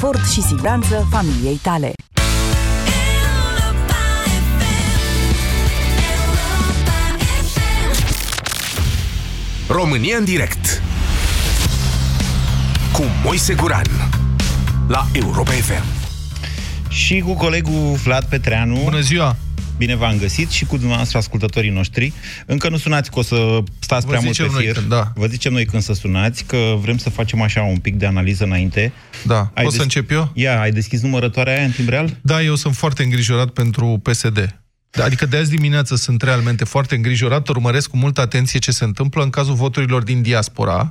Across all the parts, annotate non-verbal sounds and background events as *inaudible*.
confort și siguranță familiei tale. România în direct cu Moise Guran la Europa FM. Și cu colegul Vlad Petreanu. Bună ziua! Bine v-am găsit și cu dumneavoastră ascultătorii noștri. Încă nu sunați că o să stați Vă prea mult zicem pe noi fir. când, da. Vă zicem noi când să sunați, că vrem să facem așa un pic de analiză înainte. Da. Ai Pot să des- încep eu? Ia, ai deschis numărătoarea aia în timp real? Da, eu sunt foarte îngrijorat pentru PSD. Da, Adică de azi dimineață sunt realmente foarte îngrijorat, urmăresc cu multă atenție ce se întâmplă în cazul voturilor din diaspora,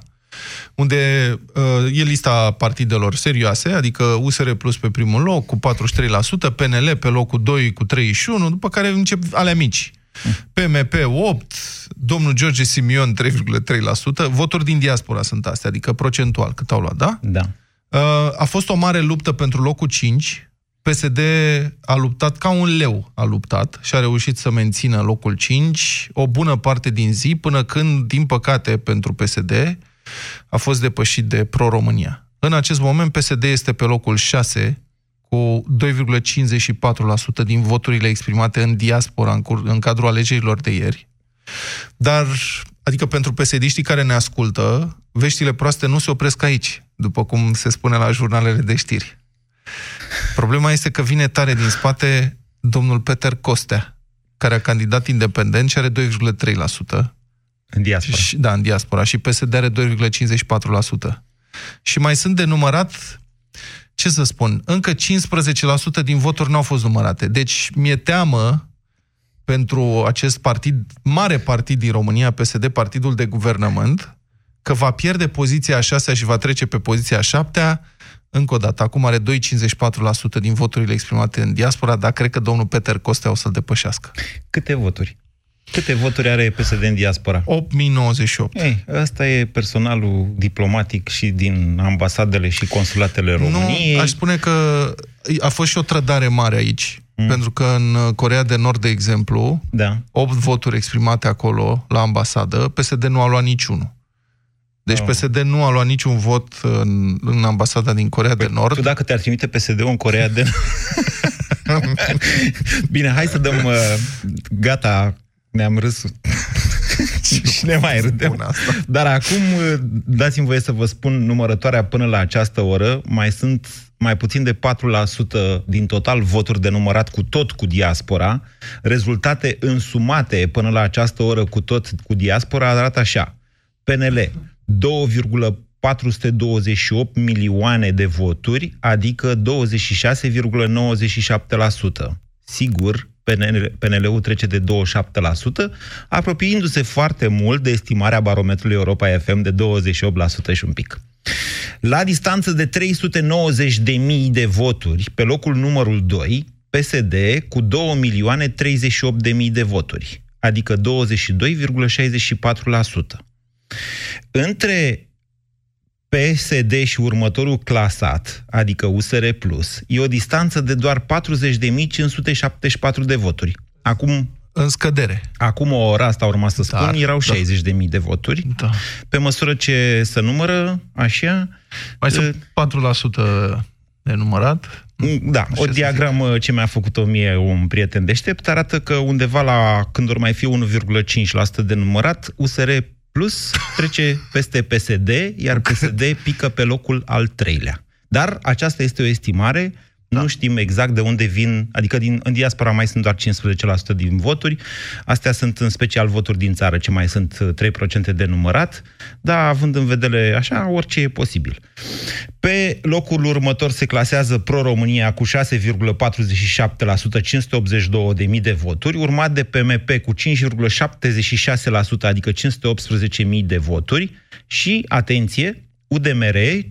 unde uh, e lista partidelor serioase, adică USR Plus pe primul loc cu 43%, PNL pe locul 2 cu 31%, după care încep alea mici. PMP 8, domnul George Simion 3,3%, voturi din diaspora sunt astea, adică procentual cât au luat, da? Da. Uh, a fost o mare luptă pentru locul 5. PSD a luptat ca un leu, a luptat și a reușit să mențină locul 5 o bună parte din zi, până când, din păcate pentru PSD, a fost depășit de Pro-România. În acest moment, PSD este pe locul 6, cu 2,54% din voturile exprimate în diaspora în, cur- în cadrul alegerilor de ieri. Dar, adică pentru psd care ne ascultă, veștile proaste nu se opresc aici, după cum se spune la jurnalele de știri. Problema este că vine tare din spate domnul Peter Costea, care a candidat independent și are 2,3%. În diaspora. Și, da, în diaspora. Și PSD are 2,54%. Și mai sunt de numărat, ce să spun, încă 15% din voturi n-au fost numărate. Deci mi-e teamă pentru acest partid, mare partid din România, PSD, partidul de guvernământ, că va pierde poziția a șasea și va trece pe poziția a șaptea, încă o dată, acum are 2,54% din voturile exprimate în diaspora, dar cred că domnul Peter Costea o să-l depășească. Câte voturi? Câte voturi are PSD în diaspora? 8098. Ei, ăsta e personalul diplomatic și din ambasadele și consulatele României. Nu, aș spune că a fost și o trădare mare aici. Mm. Pentru că în Corea de Nord, de exemplu, Da. 8 voturi exprimate acolo, la ambasadă, PSD nu a luat niciunul. Deci Oh. PSD nu a luat niciun vot în, în ambasada din Corea de Nord. Tu dacă te-ar trimite PSD-ul în Corea de *laughs* *laughs* Bine, hai să dăm... Uh, gata, ne-am râs *laughs* și ne mai râdem. Bun asta. Dar acum uh, dați-mi voie să vă spun numărătoarea până la această oră. Mai sunt mai puțin de 4% din total voturi de numărat cu tot cu diaspora. Rezultate însumate până la această oră cu tot cu diaspora arată așa. PNL 2,428 milioane de voturi, adică 26,97%. Sigur, PNL, PNL-ul trece de 27%, apropiindu-se foarte mult de estimarea barometrului Europa FM de 28% și un pic. La distanță de 390.000 de voturi, pe locul numărul 2, PSD cu 2.038.000 de voturi, adică 22,64%. Între PSD și următorul clasat, adică USR+, e o distanță de doar 40.574 de voturi. Acum, În scădere. acum o oră, asta urma să spun, Dar, erau da. 60.000 de voturi. Da. Pe măsură ce se numără, așa... Mai uh, sunt 4% de numărat. Da, o să diagramă ce mi-a făcut-o mie un prieten deștept arată că undeva la, când ori mai fi 1,5% de numărat, USR Plus trece peste PSD, iar PSD pică pe locul al treilea. Dar aceasta este o estimare, nu știm exact de unde vin, adică din, în diaspora mai sunt doar 15% din voturi, astea sunt în special voturi din țară, ce mai sunt uh, 3% de numărat, dar având în vedere așa, orice e posibil. Pe locul următor se clasează Pro-România cu 6,47%, 582.000 de voturi, urmat de PMP cu 5,76%, adică 518.000 de voturi și, atenție, UDMR 5,29%,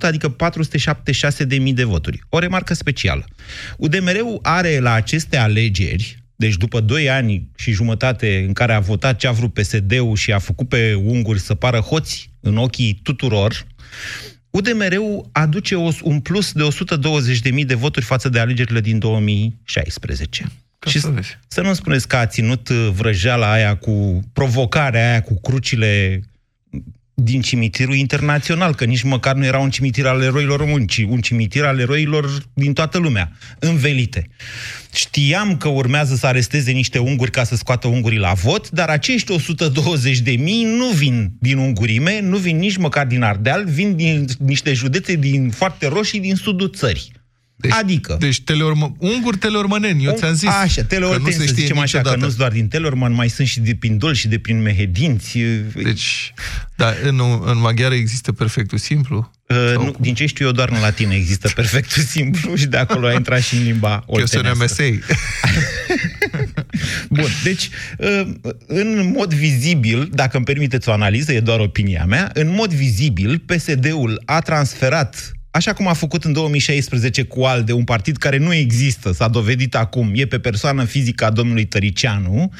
adică 476.000 de voturi. O remarcă specială. UDMR-ul are la aceste alegeri, deci după 2 ani și jumătate în care a votat ce a vrut PSD-ul și a făcut pe unguri să pară hoți în ochii tuturor, UDMR-ul aduce o, un plus de 120.000 de voturi față de alegerile din 2016. Ca și să vezi. să nu spuneți că a ținut uh, vrăjeala aia cu provocarea aia cu crucile din cimitirul internațional, că nici măcar nu era un cimitir al eroilor români, ci un cimitir al eroilor din toată lumea, învelite. Știam că urmează să aresteze niște unguri ca să scoată ungurii la vot, dar acești 120 de mii nu vin din ungurime, nu vin nici măcar din Ardeal, vin din niște județe din foarte roșii din sudul țării. Deci, adică... Deci teleormă, unguri teleormăneni, eu ți-am zis. Așa, teleormeni, să zicem așa, niciodată. că nu doar din Teleorman, mai sunt și de prin Dol și de prin Mehedinți. Deci, da, în, în maghiară există perfectul simplu? Uh, nu, din ce știu eu, doar în latină există perfectul simplu și de acolo a intrat și în limba *laughs* oltenească. *laughs* Bun, deci, uh, în mod vizibil, dacă îmi permiteți o analiză, e doar opinia mea, în mod vizibil, PSD-ul a transferat așa cum a făcut în 2016 cu ALDE, un partid care nu există, s-a dovedit acum, e pe persoană fizică a domnului Tăricianu,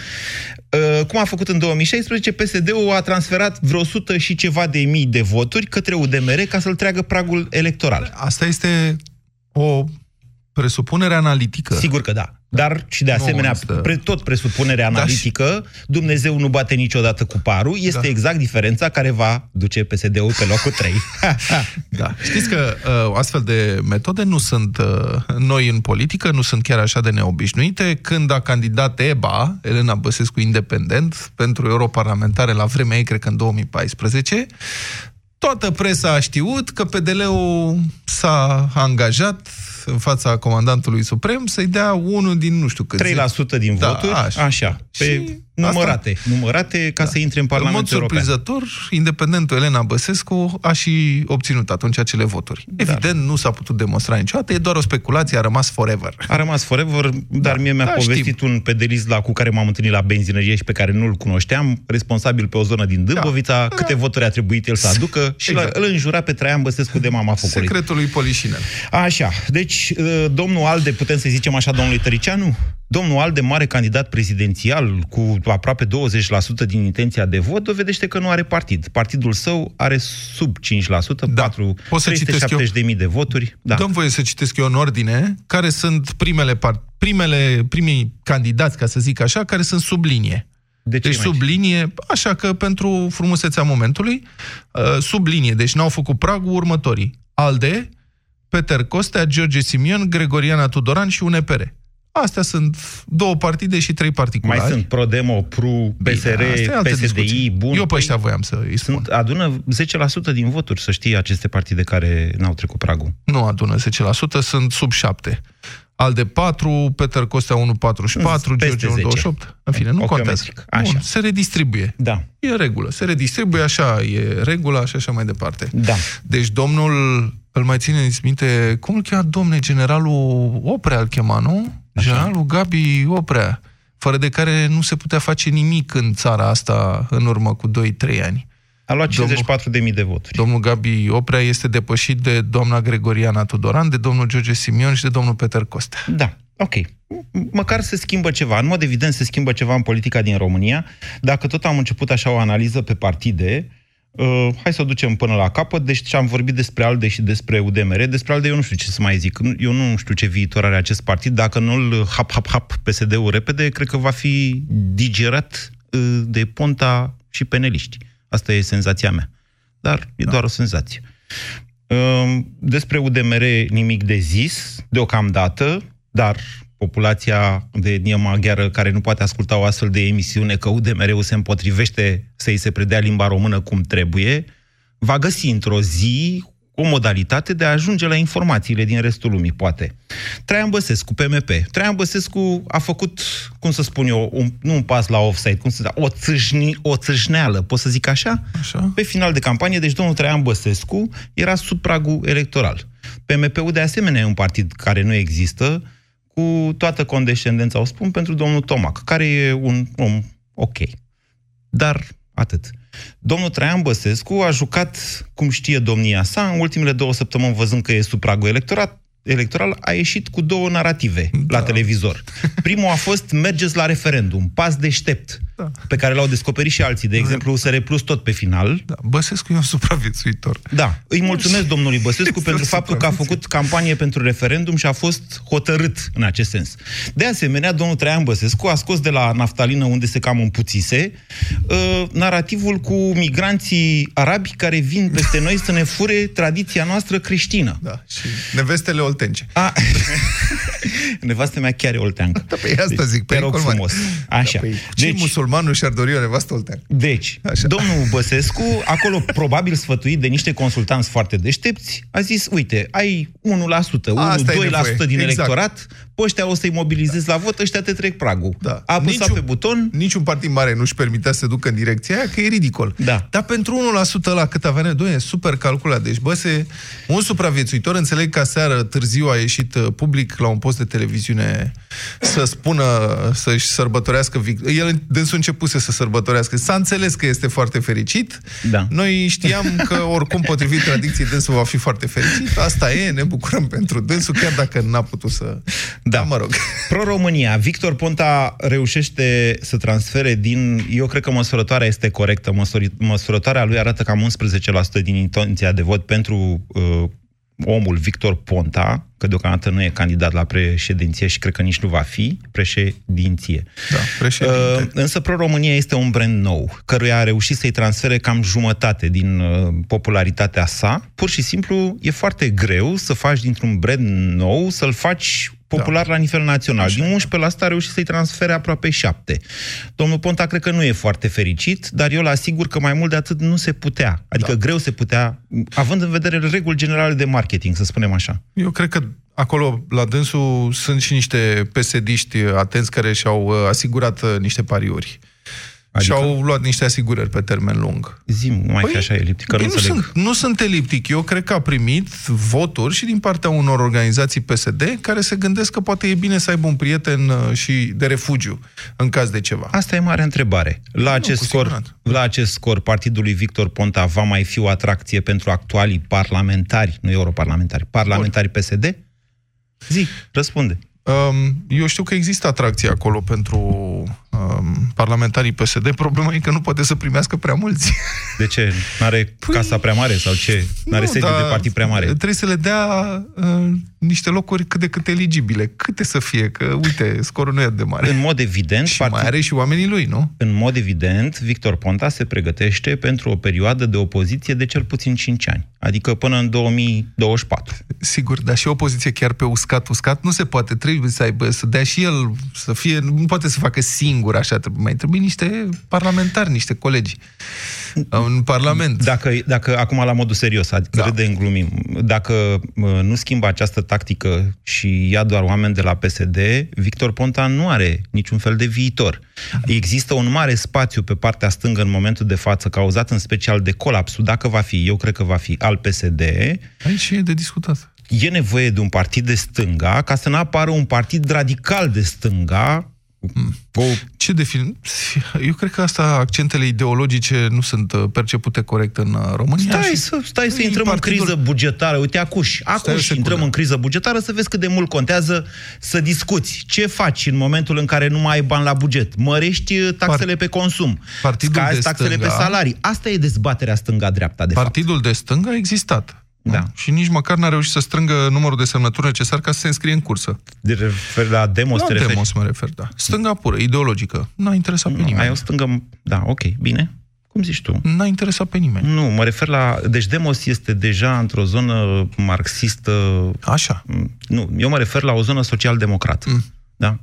uh, cum a făcut în 2016, PSD-ul a transferat vreo 100 și ceva de mii de voturi către UDMR ca să-l treagă pragul electoral. Asta este o presupunere analitică. Sigur că da. Dar și de asemenea, pre, tot presupunerea analitică, da, și... Dumnezeu nu bate niciodată cu parul, este da. exact diferența care va duce PSD-ul pe locul 3. *laughs* da. Știți că uh, astfel de metode nu sunt uh, noi în politică, nu sunt chiar așa de neobișnuite. Când a candidat EBA, Elena Băsescu independent, pentru europarlamentare la vremea ei, cred că în 2014, toată presa a știut că PDL-ul s-a angajat în fața comandantului suprem să-i dea unul din nu știu cât. 3% din da, voturi, așa. așa pe și numărate, asta, numărate ca da. să intre în Parlamentul European. În mod surprizător, independentul Elena Băsescu a și obținut atunci acele voturi. Da. Evident, nu s-a putut demonstra niciodată, e doar o speculație, a rămas forever. A rămas forever, dar da, mie mi-a da, povestit știm. un pedelist la cu care m-am întâlnit la benzinărie și pe care nu-l cunoșteam, responsabil pe o zonă din Dâmbovița, da. câte da. voturi a trebuit el să aducă și exact. îl înjura pe Traian Băsescu de mama focului. Secretul lui Polișinel. Așa, deci uh, domnul Alde, putem să zicem așa domnului Tăricianu? Domnul Alde, mare candidat prezidențial, cu aproape 20% din intenția de vot, dovedește că nu are partid. Partidul său are sub 5%, da. 4, 370 de mii de voturi. Da. Dăm voie să citesc eu în ordine care sunt primele, part- primele primii candidați, ca să zic așa, care sunt sub linie. De ce deci sub linie, așa că pentru frumusețea momentului, uh, sub linie, deci n-au făcut pragul următorii. ALDE, Peter Costea, George Simion, Gregoriana Tudoran și UNPR. Astea sunt două partide și trei particulari. Mai sunt ProDemo, PRU, PSR, Bine, PSDI, Bun. Eu pe ăștia voiam să îi spun. Sunt, adună 10% din voturi, să știi, aceste partide care n-au trecut pragul. Nu adună 10%, sunt sub 7. Al de 4, Peter Costea 1,44, George 1,28. În fine, nu contează. Așa. Bun, se redistribuie. Da. E regulă. Se redistribuie așa, e regula și așa mai departe. Da. Deci domnul, îl mai țineți minte, cum îl chema domne, generalul Oprea îl chema, nu? Generalul Gabi Oprea, fără de care nu se putea face nimic în țara asta în urmă cu 2-3 ani. A luat 54.000 de voturi. Domnul Gabi Oprea este depășit de doamna Gregoriana Tudoran, de domnul George Simion și de domnul Peter Costea. Da, ok. Măcar se schimbă ceva. În mod evident se schimbă ceva în politica din România. Dacă tot am început așa o analiză pe partide, Uh, hai să o ducem până la capăt. Deci am vorbit despre ALDE și despre UDMR. Despre ALDE eu nu știu ce să mai zic. Eu nu știu ce viitor are acest partid. Dacă nu-l hap-hap-hap PSD-ul repede, cred că va fi digerat uh, de Ponta și peneliști. Asta e senzația mea. Dar e da. doar o senzație. Uh, despre UDMR nimic de zis, deocamdată, dar populația de etnie maghiară care nu poate asculta o astfel de emisiune, că UDMR-ul se împotrivește să-i se predea limba română cum trebuie, va găsi într-o zi o modalitate de a ajunge la informațiile din restul lumii, poate. Traian Băsescu, PMP. Traian Băsescu a făcut, cum să spun eu, un, nu un pas la offside, cum să o, țâșni, o țâșneală, pot să zic așa? așa? Pe final de campanie, deci domnul Traian Băsescu era sub pragul electoral. PMP-ul de asemenea e un partid care nu există, cu toată condescendența o spun pentru domnul Tomac, care e un om ok. Dar atât. Domnul Traian Băsescu a jucat, cum știe domnia sa, în ultimele două săptămâni, văzând că e sub pragul electorat, electoral, a ieșit cu două narrative da. la televizor. Primul a fost mergeți la referendum, pas deștept. Da. pe care l-au descoperit și alții, de exemplu USR Plus tot pe final. Da. Băsescu e un supraviețuitor. Da, îi mulțumesc domnului Băsescu Este pentru o faptul că a supraviețuire. făcut campanie pentru referendum și a fost hotărât în acest sens. De asemenea, domnul Traian Băsescu a scos de la naftalină unde se cam împuțise uh, narativul cu migranții arabi care vin peste noi să ne fure tradiția noastră creștină. Da. Și nevestele oltence. A, *laughs* nevastă mea chiar e olteancă. Da, păi asta zic. Te păi, rog normal. frumos. Așa. Da, păi, și Deci, musulmanul și-ar dori o nevastă olteancă. deci, Așa. domnul Băsescu, acolo probabil sfătuit de niște consultanți foarte deștepți, a zis, uite, ai 1%, 1-2% Asta e nevoie. din Exact. electorat, pe ăștia o să-i mobilizezi la vot, ăștia te trec pragul. Da. A apăsat Niciun- pe buton, Niciun partid mare nu-și permitea să ducă în direcția aia, că e ridicol. Da. Dar pentru 1% la cât avea nevoie, super calculat. Deci, bă, se, un supraviețuitor, înțeleg că seară târziu a ieșit uh, public la un post de televiziune să spună, să-și sărbătorească, vic- el dânsul începuse să sărbătorească. S-a înțeles că este foarte fericit. Da. Noi știam că oricum, potrivit tradiției, dânsul va fi foarte fericit. Asta e, ne bucurăm pentru dânsul, chiar dacă n-a putut să... Da. mă rog. *laughs* Pro-România, Victor Ponta reușește să transfere din... Eu cred că măsurătoarea este corectă. Măsuri, măsurătoarea lui arată cam 11% din intenția de vot pentru uh, omul Victor Ponta, că deocamdată nu e candidat la președinție și cred că nici nu va fi președinție. Da, președinte. Uh, însă Pro-România este un brand nou, căruia a reușit să-i transfere cam jumătate din uh, popularitatea sa. Pur și simplu e foarte greu să faci dintr-un brand nou, să-l faci popular la nivel național. Așa Din 11% a reușit să-i transfere aproape 7. Domnul Ponta cred că nu e foarte fericit, dar eu îl asigur că mai mult de atât nu se putea. Adică Da. greu se putea, având în vedere reguli generale de marketing, să spunem așa. Eu cred că acolo, la dânsul, sunt și niște pesediști atenți care și-au uh, asigurat uh, niște pariuri. Adică? Și-au luat niște asigurări pe termen lung. Zim, nu mai fi așa eliptic, că nu păi nu, înțeleg. sunt, nu sunt eliptic. Eu cred că a primit voturi și din partea unor organizații PSD care se gândesc că poate e bine să aibă un prieten uh, și de refugiu în caz de ceva. Asta e mare întrebare. La acest, cu scor, siguranță. la acest scor, partidul lui Victor Ponta va mai fi o atracție pentru actualii parlamentari, nu europarlamentari, parlamentari PSD? Zi, răspunde. Um, eu știu că există atracție acolo pentru um, parlamentarii PSD. Problema e că nu poate să primească prea mulți. De ce? N-are casa prea mare sau ce? N-are Nu, sediu dar de partid prea mare? Trebuie să le dea uh, niște locuri cât de cât eligibile. Câte să fie, că, uite, scorul nu e atât de mare. În mod evident, și mai are și oamenii lui, nu? în mod evident, Victor Ponta se pregătește pentru o perioadă de opoziție de cel puțin 5 ani, adică până în 2024. Sigur, dar și opoziție chiar pe uscat, uscat, nu se poate. Trebuie să aibă, să dea și el, să fie, nu poate să facă singur așa, trebuie, mai trebuie niște parlamentari, niște colegi în Parlament. Dacă, dacă acum la modul serios, adică Da. da. râdem, glumim, dacă mă, nu schimbă această tactică și ia doar oameni de la PSD, Victor Ponta nu are niciun fel de viitor. Există un mare spațiu pe partea stângă în momentul de față, cauzat în special de colapsul, dacă va fi, eu cred că va fi, al PSD, Aici e de discutat. e nevoie de un partid de stânga ca să nu apară un partid radical de stânga cu Ce defin... Eu cred că asta, accentele ideologice nu sunt uh, percepute corect în uh, România. Stai și- să, stai să Păi, intrăm partidul- în criză bugetară. Uite, acuși, Stai o acuși secundă. intrăm în criză bugetară să vezi cât de mult contează să discuți. Ce faci în momentul în care nu mai ai bani la buget? Mărești uh, taxele pe consum, Partidul scazi de taxele stânga- pe salarii. Asta e dezbaterea stânga-dreapta, de fapt. Partidul de stânga a existat. Da. Nu? Și nici măcar n-a reușit să strângă numărul de semnături necesar ca să se înscrie în cursă. De refer la demos, La te referi? demos mă refer, da. Stânga pură, ideologică. N-a interesat pe Nu, ai nimeni. o stângă... Da, ok, bine. Cum zici tu? N-a interesat pe nimeni. Nu, mă refer la... Deci Demos este deja într-o zonă marxistă... Așa. Mm, Nu, eu mă refer la o zonă social-democrată. Mm. Da?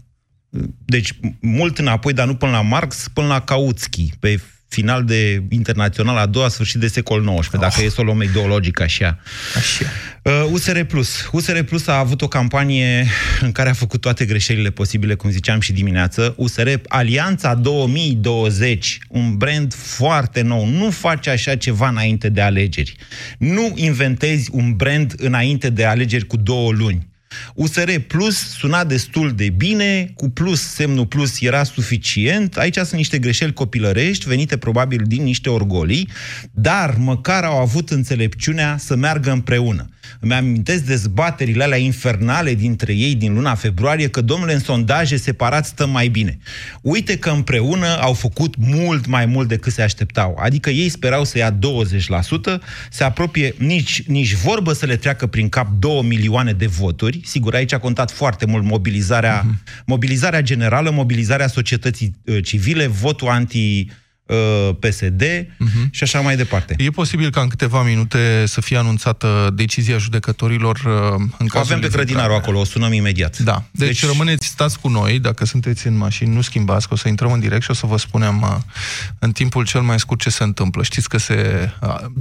Deci, m- mult înapoi, dar nu până la Marx, până la Kautsky, pe final de internațional, a doua sfârșit de secol XIX, dacă e să o luăm ideologic așa. Așa. Uh, USR Plus. USR Plus a avut o campanie în care a făcut toate greșelile posibile, cum ziceam și dimineață. USR Alianța 2020, un brand foarte nou. Nu faci așa ceva înainte de alegeri. Nu inventezi un brand înainte de alegeri cu două luni. USR Plus suna destul de bine, cu plus, semnul plus era suficient. Aici sunt niște greșeli copilărești, venite probabil din niște orgolii, dar măcar au avut înțelepciunea să meargă împreună. Îmi amintesc dezbaterile alea infernale dintre ei din luna februarie, că, domnule, în sondaje separat stăm mai bine. Uite că împreună au făcut mult mai mult decât se așteptau. Adică ei sperau să ia 20%, se apropie nici, nici vorbă să le treacă prin cap 2 milioane de voturi. Sigur, aici a contat foarte mult mobilizarea, uh-huh. mobilizarea generală, mobilizarea societății uh, civile, votul anti Uh, PSD uh-huh. Mhm. și așa mai departe. E posibil ca în câteva minute să fie anunțată decizia judecătorilor uh, în cazul Avem pe grădinarul acolo, o sunăm imediat. Da. Deci, deci rămâneți, stați cu noi, dacă sunteți în mașini, nu schimbați, că o să intrăm în direct și o să vă spunem uh, în timpul cel mai scurt ce se întâmplă. Știți că se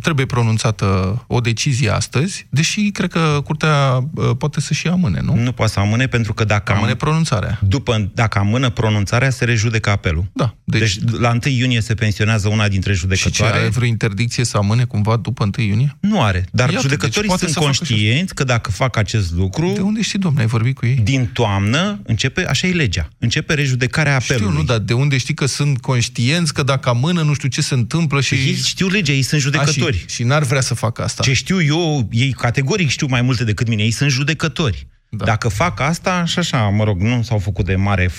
trebuie pronunțată o decizie astăzi, deși cred că curtea poate să și amâne, nu? Nu poate să amâne pentru că dacă amâne pronunțarea. După, dacă amână pronunțarea, se rejudecă apelul. Da. Deci, deci la 1 iunie se pensionează una dintre judecătoare. Și ce, are vreo interdicție să amâne cumva după 1 iunie? Nu are, dar Iată, judecătorii deci sunt conștienți că dacă fac acest lucru... De unde știi, domnule, ai vorbit cu ei? Din toamnă începe, așa e legea, începe rejudecarea apelului. Știu, nu, dar de unde știi că sunt conștienți că dacă amână nu știu ce se întâmplă și... Ei știu legea, ei sunt judecători. A, și, și n-ar vrea să facă asta. Ce știu eu, ei categoric știu mai multe decât mine, ei sunt judecători. Da. Dacă fac asta, și așa, mă rog, nu s-au făcut de mare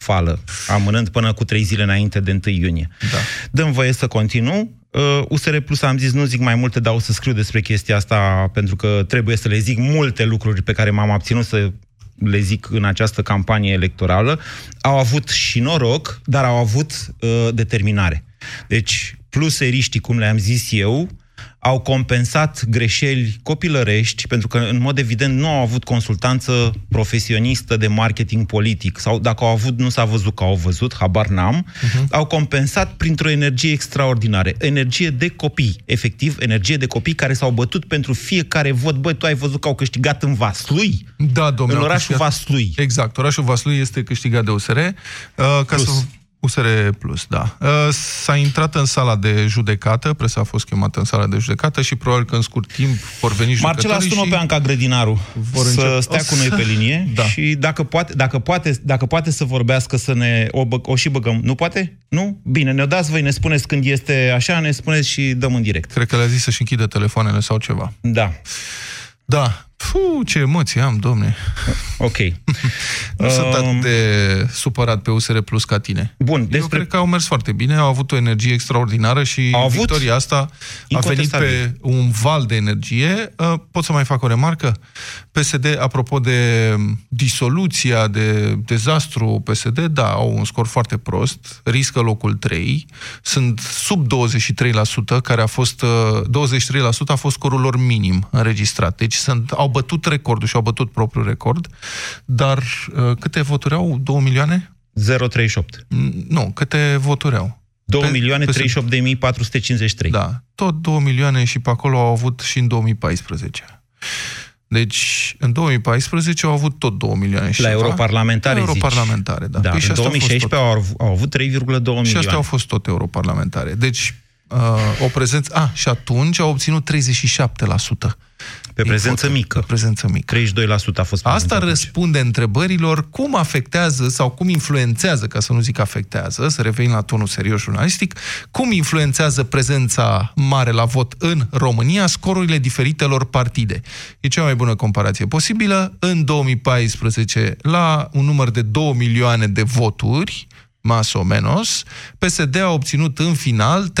fală, amânând până cu trei zile înainte de 1 iunie. Da. Dăm voie să continu. Uh, USR Plus am zis, nu zic mai multe, dar o să scriu despre chestia asta, pentru că trebuie să le zic multe lucruri pe care m-am abținut să le zic în această campanie electorală. Au avut și noroc, dar au avut uh, determinare. Deci, pluseriștii, cum le-am zis eu, au compensat greșeli copilărești, pentru că, în mod evident, nu au avut consultanță profesionistă de marketing politic, sau dacă au avut, nu s-a văzut că au văzut, habar n-am, uh-huh. au compensat printr-o energie extraordinară, energie de copii, efectiv, energie de copii care s-au bătut pentru fiecare vot. Băi, tu ai văzut că au câștigat în Vaslui? Da, domnule. În orașul Vaslui. Exact, orașul Vaslui este câștigat de USR. Uh, ca Plus. să USR Plus, da. Uh, s-a intrat în sala de judecată, presa a fost chemată în sala de judecată și probabil că în scurt timp vor veni Marcela, sună pe Anca Grădinaru vor să încep... stea cu noi pe linie *laughs* da. și dacă poate, dacă, poate, dacă poate să vorbească, să ne o, bă, o și băgăm. Nu poate? Nu? Bine, ne-o dați voi, ne spuneți când este așa, ne spuneți și dăm în direct. Cred că le-a zis să-și închidă telefoanele sau ceva. Da. Da, Puh, ce emoții am, domne. Ok. nu uh, sunt atât de supărat pe USR Plus ca tine. Bun, despre... Eu cred că au mers foarte bine, au avut o energie extraordinară și au victoria asta a venit pe un val de energie. Uh, pot să mai fac o remarcă? PSD, apropo de disoluția, de dezastru PSD, da, au un scor foarte prost, riscă locul 3, sunt sub 23%, care a fost, 23% uh, a fost scorul lor minim înregistrat. Deci sunt, au bătut recordul și au bătut propriul record, dar uh, câte voturi au? 2 milioane? 038. Nu, câte voturi au? 2 milioane 38 de mii 453. Da, tot 2 milioane și pe acolo au avut și în 2014. Deci, în 2014 au avut tot 2 milioane și La europarlamentare, La europarlamentare, da. da păi în 2016 au, au avut 3,2 milioane. Și astea au fost tot europarlamentare. Deci, uh, o prezență... A, și atunci au obținut 37%. Pe prezență vot, mică. Pe prezență mică. 32% a fost Asta răspunde întrebărilor cum afectează sau cum influențează, ca să nu zic afectează, să revenim la tonul serios jurnalistic, cum influențează prezența mare la vot în România scorurile diferitelor partide. E cea mai bună comparație posibilă. În 2014, la un număr de 2 milioane de voturi, mas o menos, PSD a obținut în final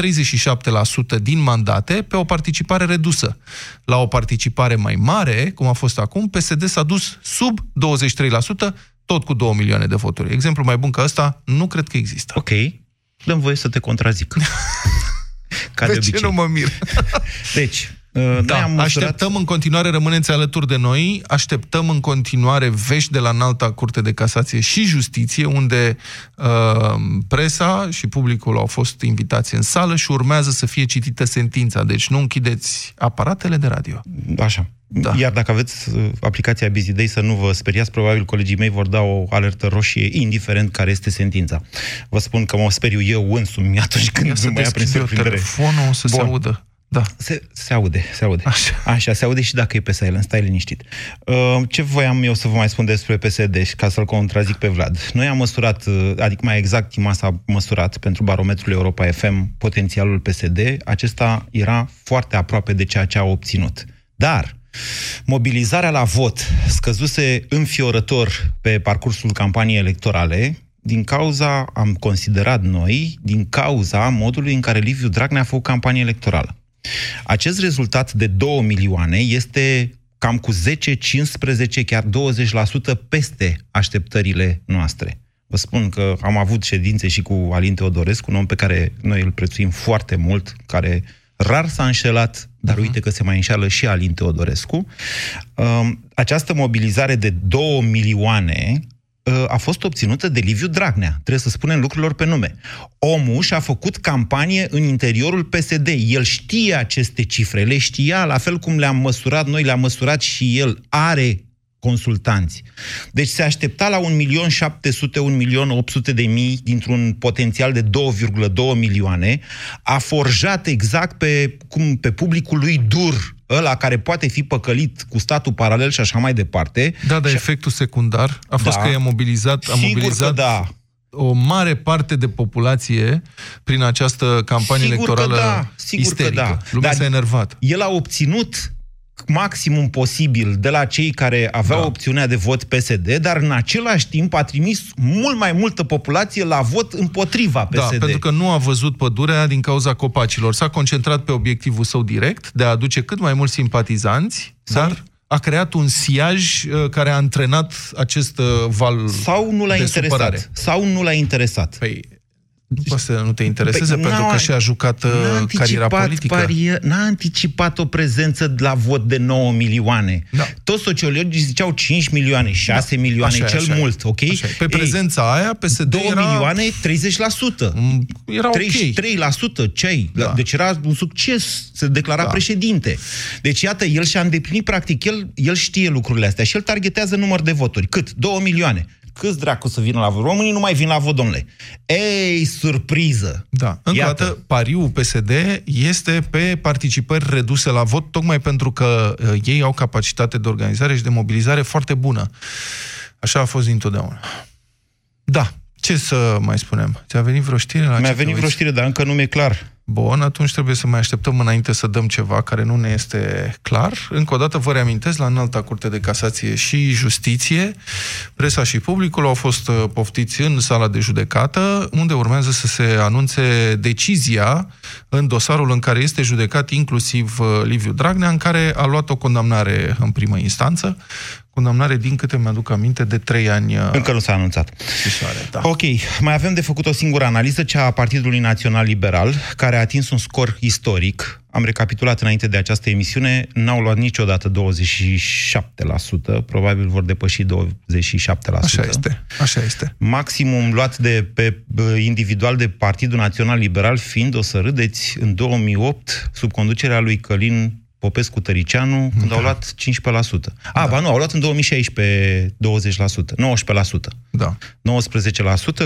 37% din mandate pe o participare redusă. La o participare mai mare, cum a fost acum, PSD s-a dus sub 23%, tot cu 2 milioane de voturi. Exemplu mai bun ca ăsta, nu cred că există. Ok, dăm voie să te contrazic. *laughs* Ca de, de ce nu mă mir? *laughs* deci, Uh, da, am măsurat... așteptăm în continuare, rămâneți alături de noi, așteptăm în continuare vești de la înalta Curte de Casație și Justiție, unde uh, presa și publicul au fost invitați în sală și urmează să fie citită sentința. Deci nu închideți aparatele de radio. Așa. Da. Iar dacă aveți uh, aplicația Busy Day, să nu vă speriați, probabil colegii mei vor da o alertă roșie, indiferent care este sentința. Vă spun că mă speriu eu însumi atunci când nu mă ia prin surprindere. telefonul o să Bun. se audă. Da. Se, se aude, se aude. Așa. Așa, se aude și dacă e pe silent, stai liniștit. Uh, ce voiam eu să vă mai spun despre PSD, ca să-l contrazic pe Vlad? Noi am măsurat, uh, adică mai exact Tima s-a măsurat pentru barometrul Europa FM potențialul PSD, acesta era foarte aproape de ceea ce a obținut. Dar, mobilizarea la vot scăzuse înfiorător pe parcursul campaniei electorale, din cauza, am considerat noi, din cauza modului în care Liviu Dragnea a făcut campanie electorală. Acest rezultat de 2 milioane este cam cu 10, 15, chiar 20% peste așteptările noastre. Vă spun că am avut ședințe și cu Alin Teodorescu, un om pe care noi îl prețuim foarte mult, care rar s-a înșelat, dar uh-huh. uite că se mai înșeală și Alin Teodorescu. Um, această mobilizare de 2 milioane uh, a fost obținută de Liviu Dragnea. Trebuie să spunem lucrurilor pe nume. Omul și-a făcut campanie în interiorul PSD. El știe aceste cifre, le știa, la fel cum le-am măsurat noi, le-a măsurat și el. Are consultanți. Deci se aștepta la 1.700.000, 1.800.000 de mii dintr-un potențial de 2,2 milioane, a forjat exact pe, cum, pe publicul lui dur, ăla care poate fi păcălit cu statul paralel și așa mai departe. Da, dar și... efectul secundar a fost da. că i-a mobilizat, a Sigur mobilizat că da. o mare parte de populație prin această campanie Sigur electorală că da, sigur isterică. că da. Lumea Dar s-a enervat. El a obținut maximum posibil de la cei care aveau Da. opțiunea de vot PSD, dar în același timp a trimis mult mai multă populație la vot împotriva Da, PSD. pentru că nu a văzut pădurea din cauza copacilor. S-a concentrat pe obiectivul său direct de a aduce cât mai mulți simpatizanți, Sau- dar a creat un siaj uh, care a antrenat acest uh, val Sau nu l-a de interesat. supărare. Sau nu l-a interesat. Păi, nu poate să nu te intereseze Păi, pentru n-a- că și-a jucat uh, N-a cariera anticipat, politică. parie, n-a anticipat o prezență la vot de 9 milioane. Da. Toți sociologii ziceau 5 milioane, 6 milioane, Așa e, cel așa e. mult, ok? Așa e. Pe prezența aia, PSD 2 era... milioane, 30%. Mm, Era ok. 33% ce ai? Da. Deci era un succes, se declara Da. președinte. Deci iată, el și-a îndeplinit practic, el, el știe lucrurile astea și el targetează număr de voturi. Cât? 2 milioane. Câți dracu să vină la vot? Românii nu mai vin la vot, domnule. Ei, surpriză! Da. Încă o Iată. dată, pariul PSD este pe participări reduse la vot, tocmai pentru că uh, ei au capacitate de organizare și de mobilizare foarte bună. Așa a fost dintotdeauna. Da. Ce să mai spunem? Ți-a venit vreo știre? La Mi-a ce te venit vreo uiți? știre, dar încă nu mi-e clar. Bun, atunci trebuie să mai așteptăm înainte să dăm ceva care nu ne este clar. Încă o dată vă reamintesc, la înalta curte de casație și justiție, presa și publicul au fost uh, poftiți în sala de judecată, unde urmează să se anunțe decizia în dosarul în care este judecat inclusiv uh, Liviu Dragnea, în care a luat o condamnare în primă instanță, condamnare, din câte mi-aduc aminte, de trei ani uh, Încă nu s-a anunțat. închisoare. Da. Ok, mai avem de făcut o singură analiză, cea a Partidului Național Liberal, care a atins un scor istoric. Am recapitulat înainte de această emisiune, n-au luat niciodată 27%, probabil vor depăși 27%. Așa este, așa este. Maximum luat de pe bă, individual de Partidul Național Liberal, fiind, o să râdeți, în 2008, sub conducerea lui Călin Popescu Tăricianu, când au luat 15%. A, ba nu, au luat în 2016 20%, 19%. Da.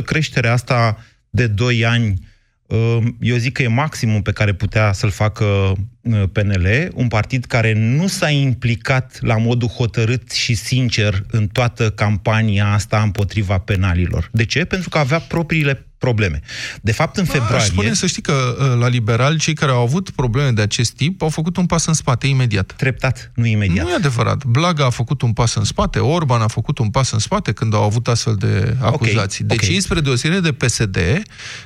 19%, creșterea asta de 2 ani, uh, eu zic că e maximum pe care putea să-l facă uh, PNL, un partid care nu s-a implicat la modul hotărât și sincer în toată campania asta împotriva penalilor. De ce? Pentru că avea propriile probleme. De fapt, în Aș februarie... spune să știi că uh, la liberal, cei care au avut probleme de acest tip au făcut un pas în spate imediat. Treptat, nu imediat. Nu e adevărat. Blaga a făcut un pas în spate, Orban a făcut un pas în spate când au avut astfel de acuzații. Deci ok. ei, spre deosebire de PSD,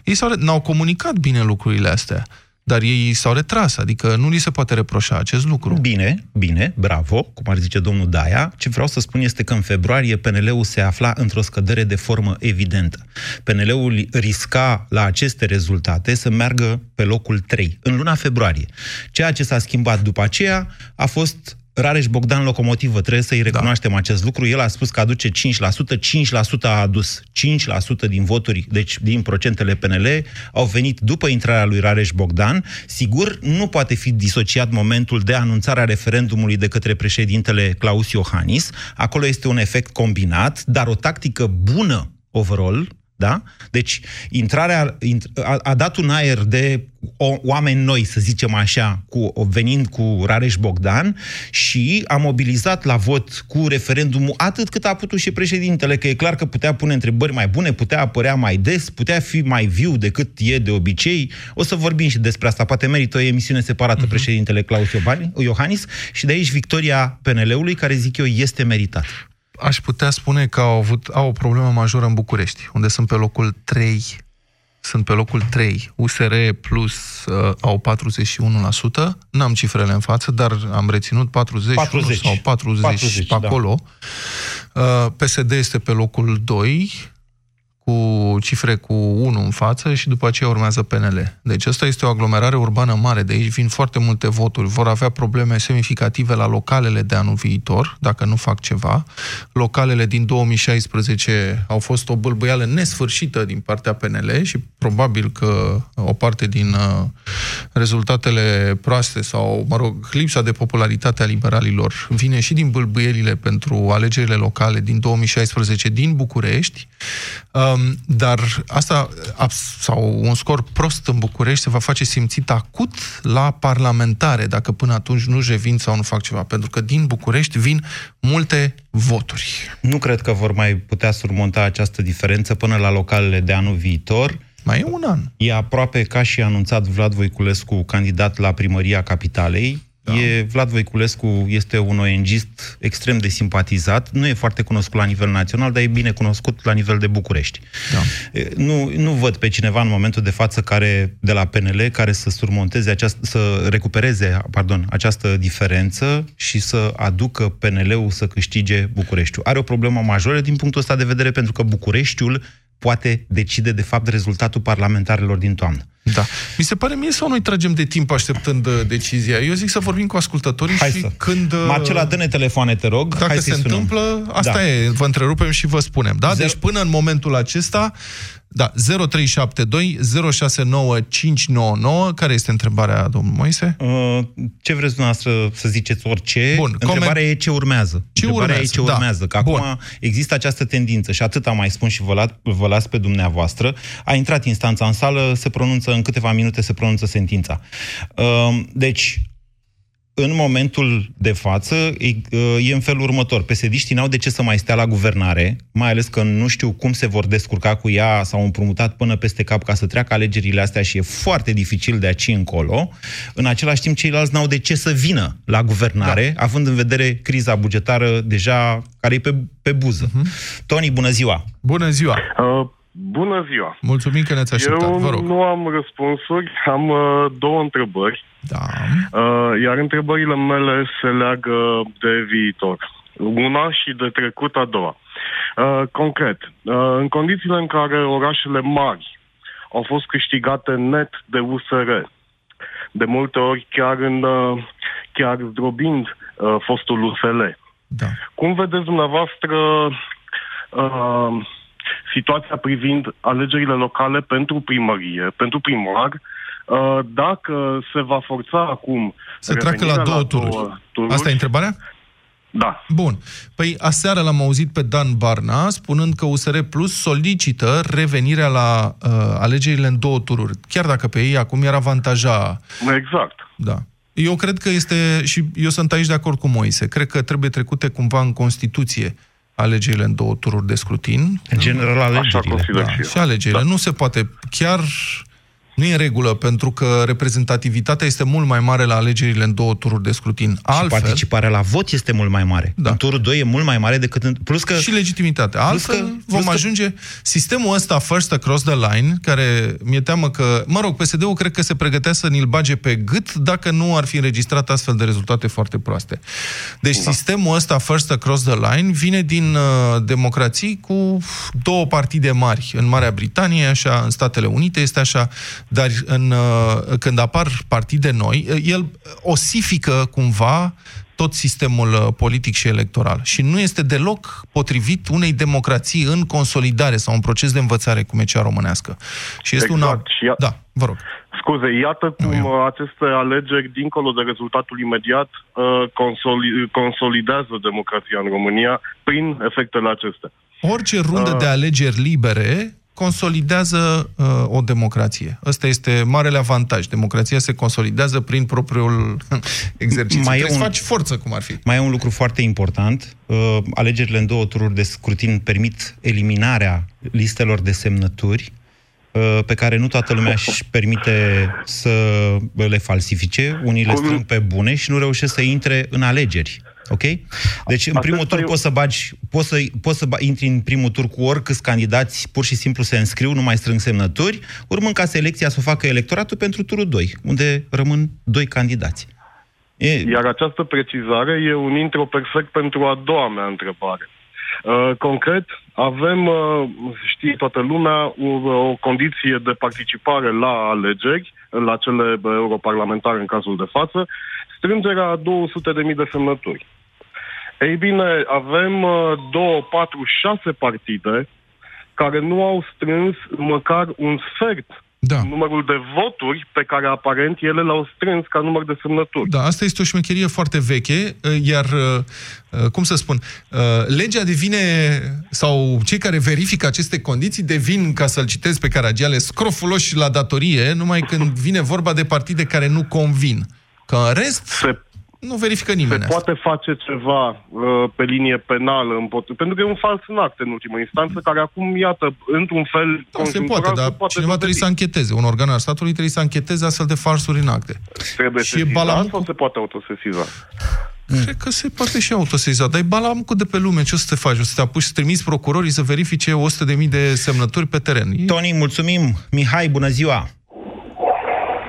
ei s-au, n-au comunicat bine lucrurile astea. Dar ei s-au retras, adică nu li se poate reproșa acest lucru. Bine, bine, bravo, cum ar zice domnul Daia. Ce vreau să spun este că în februarie PNL-ul se afla într-o scădere de formă evidentă. PNL-ul risca la aceste rezultate să meargă pe locul 3 în luna februarie. Ceea ce s-a schimbat după aceea a fost Rareș Bogdan Locomotivă, trebuie să-i recunoaștem da. acest lucru. El a spus că aduce 5%, 5% a adus 5% din voturi, deci din procentele PNL, au venit după intrarea lui Rareș Bogdan. Sigur, nu poate fi disociat momentul de anunțarea referendumului de către președintele Claus Iohannis. Acolo este un efect combinat, dar o tactică bună overall Da? Deci, intrarea a, a dat un aer de o, oameni noi, să zicem așa, cu, venind cu Rareș Bogdan și a mobilizat la vot cu referendumul atât cât a putut și președintele, că e clar că putea pune întrebări mai bune, putea apărea mai des, putea fi mai viu decât e de obicei. O să vorbim și despre asta. Poate merită o emisiune separată uh-huh. președintele Claus Iohannis și de aici victoria PNL-ului, care zic eu este meritată aș putea spune că au, avut, au o problemă majoră în București, unde sunt pe locul 3 sunt pe locul 3. USR plus uh, au 41%. N-am cifrele în față, dar am reținut 40, 40. sau 40, 40 pe da. acolo. Da. Uh, PSD este pe locul 2 cu cifre cu 1 în față și după aceea urmează PNL. Deci asta este o aglomerare urbană mare, de aici vin foarte multe voturi. Vor avea probleme semnificative la localele de anul viitor, dacă nu fac ceva. Localele din 2016 au fost o bâlbâială nesfârșită din partea PNL și probabil că o parte din uh, rezultatele proaste sau, mă rog, lipsa de popularitate a liberalilor vine și din bâlbâielile pentru alegerile locale din 2016 din București. Um, Um, dar asta, sau un scor prost în București, se va face simțit acut la parlamentare, dacă până atunci nu revin sau nu fac ceva. Pentru că din București vin multe voturi. Nu cred că vor mai putea surmonta această diferență până la localele de anul viitor. Mai e un an. E aproape ca și anunțat Vlad Voiculescu, candidat la primăria capitalei. Da. E, Vlad Voiculescu este un ONGist extrem de simpatizat, nu e foarte cunoscut la nivel național, dar e bine cunoscut la nivel de București. Da. Nu, nu văd pe cineva în momentul de față care, de la PNL care să surmonteze această, să recupereze pardon, această diferență și să aducă PNL-ul să câștige Bucureștiul. Are o problemă majoră din punctul ăsta de vedere pentru că Bucureștiul poate decide, de fapt, rezultatul parlamentarilor din toamnă. Da. Mi se pare mie sau noi tragem de timp așteptând uh, decizia? Eu zic să vorbim cu ascultătorii Hai și să. când... Uh, Marcela, dă-ne telefoane, te rog. Dacă Hai se întâmplă, asta da. e, vă întrerupem și vă spunem. Da? Zer... Deci până în momentul acesta, da, 0372 069599. Care este întrebarea, domnul Moise? Uh, ce vreți dumneavoastră să ziceți orice? Bun, întrebarea coment... e ce urmează. Ce întrebarea urmează? e ce da. urmează. Că Bun. acum există această tendință și atât am mai spus și vă, la, vă las pe dumneavoastră. A intrat instanța în sală, se pronunță în câteva minute, se pronunță sentința. Uh, deci, în momentul de față e, e în felul următor. psd n-au de ce să mai stea la guvernare, mai ales că nu știu cum se vor descurca cu ea, s-au împrumutat până peste cap ca să treacă alegerile astea și e foarte dificil de aici încolo. În același timp, ceilalți n-au de ce să vină la guvernare, da. având în vedere criza bugetară deja care e pe, pe buză. Uh-huh. Tony, bună ziua! Bună ziua! Uh... Bună ziua! Mulțumim că ne-ați așteptat, Eu vă rog. nu am răspunsuri, am uh, două întrebări. Da. Uh, iar întrebările mele se leagă de viitor. Una și de trecut a doua. Uh, concret, uh, în condițiile în care orașele mari au fost câștigate net de USR, de multe ori chiar în uh, chiar zdrobind uh, fostul USL. Da. Cum vedeți dumneavoastră uh, situația privind alegerile locale pentru primărie, pentru primar, uh, dacă se va forța acum... Se treacă la două la tururi. Două tururi. Asta e întrebarea? Da. Bun. Păi aseară l-am auzit pe Dan Barna spunând că USR Plus solicită revenirea la uh, alegerile în două tururi, chiar dacă pe ei acum era avantaja... Exact. Da. Eu cred că este, și eu sunt aici de acord cu Moise, cred că trebuie trecute cumva în Constituție alegerile în două tururi de scrutin. În general, alegerile. Da, și alegerile. Da. Nu se poate. Chiar nu e în regulă, pentru că reprezentativitatea este mult mai mare la alegerile în două tururi de scrutin. Altfel, și participarea la vot este mult mai mare. Da. În turul 2 e mult mai mare decât în... Plus că... Și legitimitatea. Altfel plus că, vom plus ajunge... Că... Sistemul ăsta, first across the line, care mi-e teamă că... Mă rog, PSD-ul cred că se pregătea să ni-l bage pe gât dacă nu ar fi înregistrat astfel de rezultate foarte proaste. Deci da. sistemul ăsta, first across the line, vine din uh, democrații cu două partide mari. În Marea Britanie, așa, în Statele Unite este așa, dar în, uh, când apar partide noi, uh, el osifică cumva tot sistemul uh, politic și electoral. Și nu este deloc potrivit unei democrații în consolidare sau un proces de învățare, cum e cea românească. Și este exact. una... Și ia... Da, vă rog. Scuze, iată cum nu, aceste alegeri, dincolo de rezultatul imediat, consolidează democrația în România prin efectele acestea. Orice rundă uh... de alegeri libere consolidează uh, o democrație. Ăsta este marele avantaj. Democrația se consolidează prin propriul *laughs* exercițiu. Mai e Trebuie să un- faci forță, cum ar fi. Mai e un lucru foarte important. Uh, Alegerile în două tururi de scrutin permit eliminarea listelor de semnături uh, pe care nu toată lumea își permite să le falsifice. Unii le Cum? strâng pe bune și nu reușesc să intre în alegeri. Ok? Deci în primul Acesta tur e- poți să bagi, poți să, poți să ba- intri în primul tur cu oricâți candidați, pur și simplu se înscriu, nu mai strâng semnături, urmând ca selecția să o facă electoratul pentru turul 2, unde rămân doi candidați. E, Iar această precizare e un intro perfect pentru a doua mea întrebare. Uh, concret, avem, uh, știe toată lumea, o, o condiție de participare la alegeri, la cele uh, europarlamentare în cazul de față, strângerea a 200.000 de semnături. Ei bine, avem uh, 2, 4, 6 partide care nu au strâns măcar un sfert Da. numărul de voturi pe care aparent ele l-au strâns ca număr de semnături. Da, asta este o șmecherie foarte veche, iar, uh, cum să spun, uh, legea devine, sau cei care verifică aceste condiții devin, ca să-l citesc pe Caragiale, scrofuloși la datorie, numai când *laughs* vine vorba de partide care nu convin. Că în rest, Se nu verifică se nimeni asta. poate face ceva uh, pe linie penală împotriva, pentru că e un fals în acte în ultimă instanță, care acum, iată, într-un fel Da, se conjunctural, poate, dar poate cineva trebuie dovedi. să încheteze. Un organ al statului trebuie să încheteze astfel de falsuri în acte. Trebuie și e sesizat balamul sau cu- se poate autosesiza? Cred că se poate și autoseiza. Dar e balamcul de pe lume. Ce o să te faci? O să te apuci să trimiți procurorii să verifice 100.000 de semnături pe teren. E- Tony, mulțumim. Mihai, bună ziua.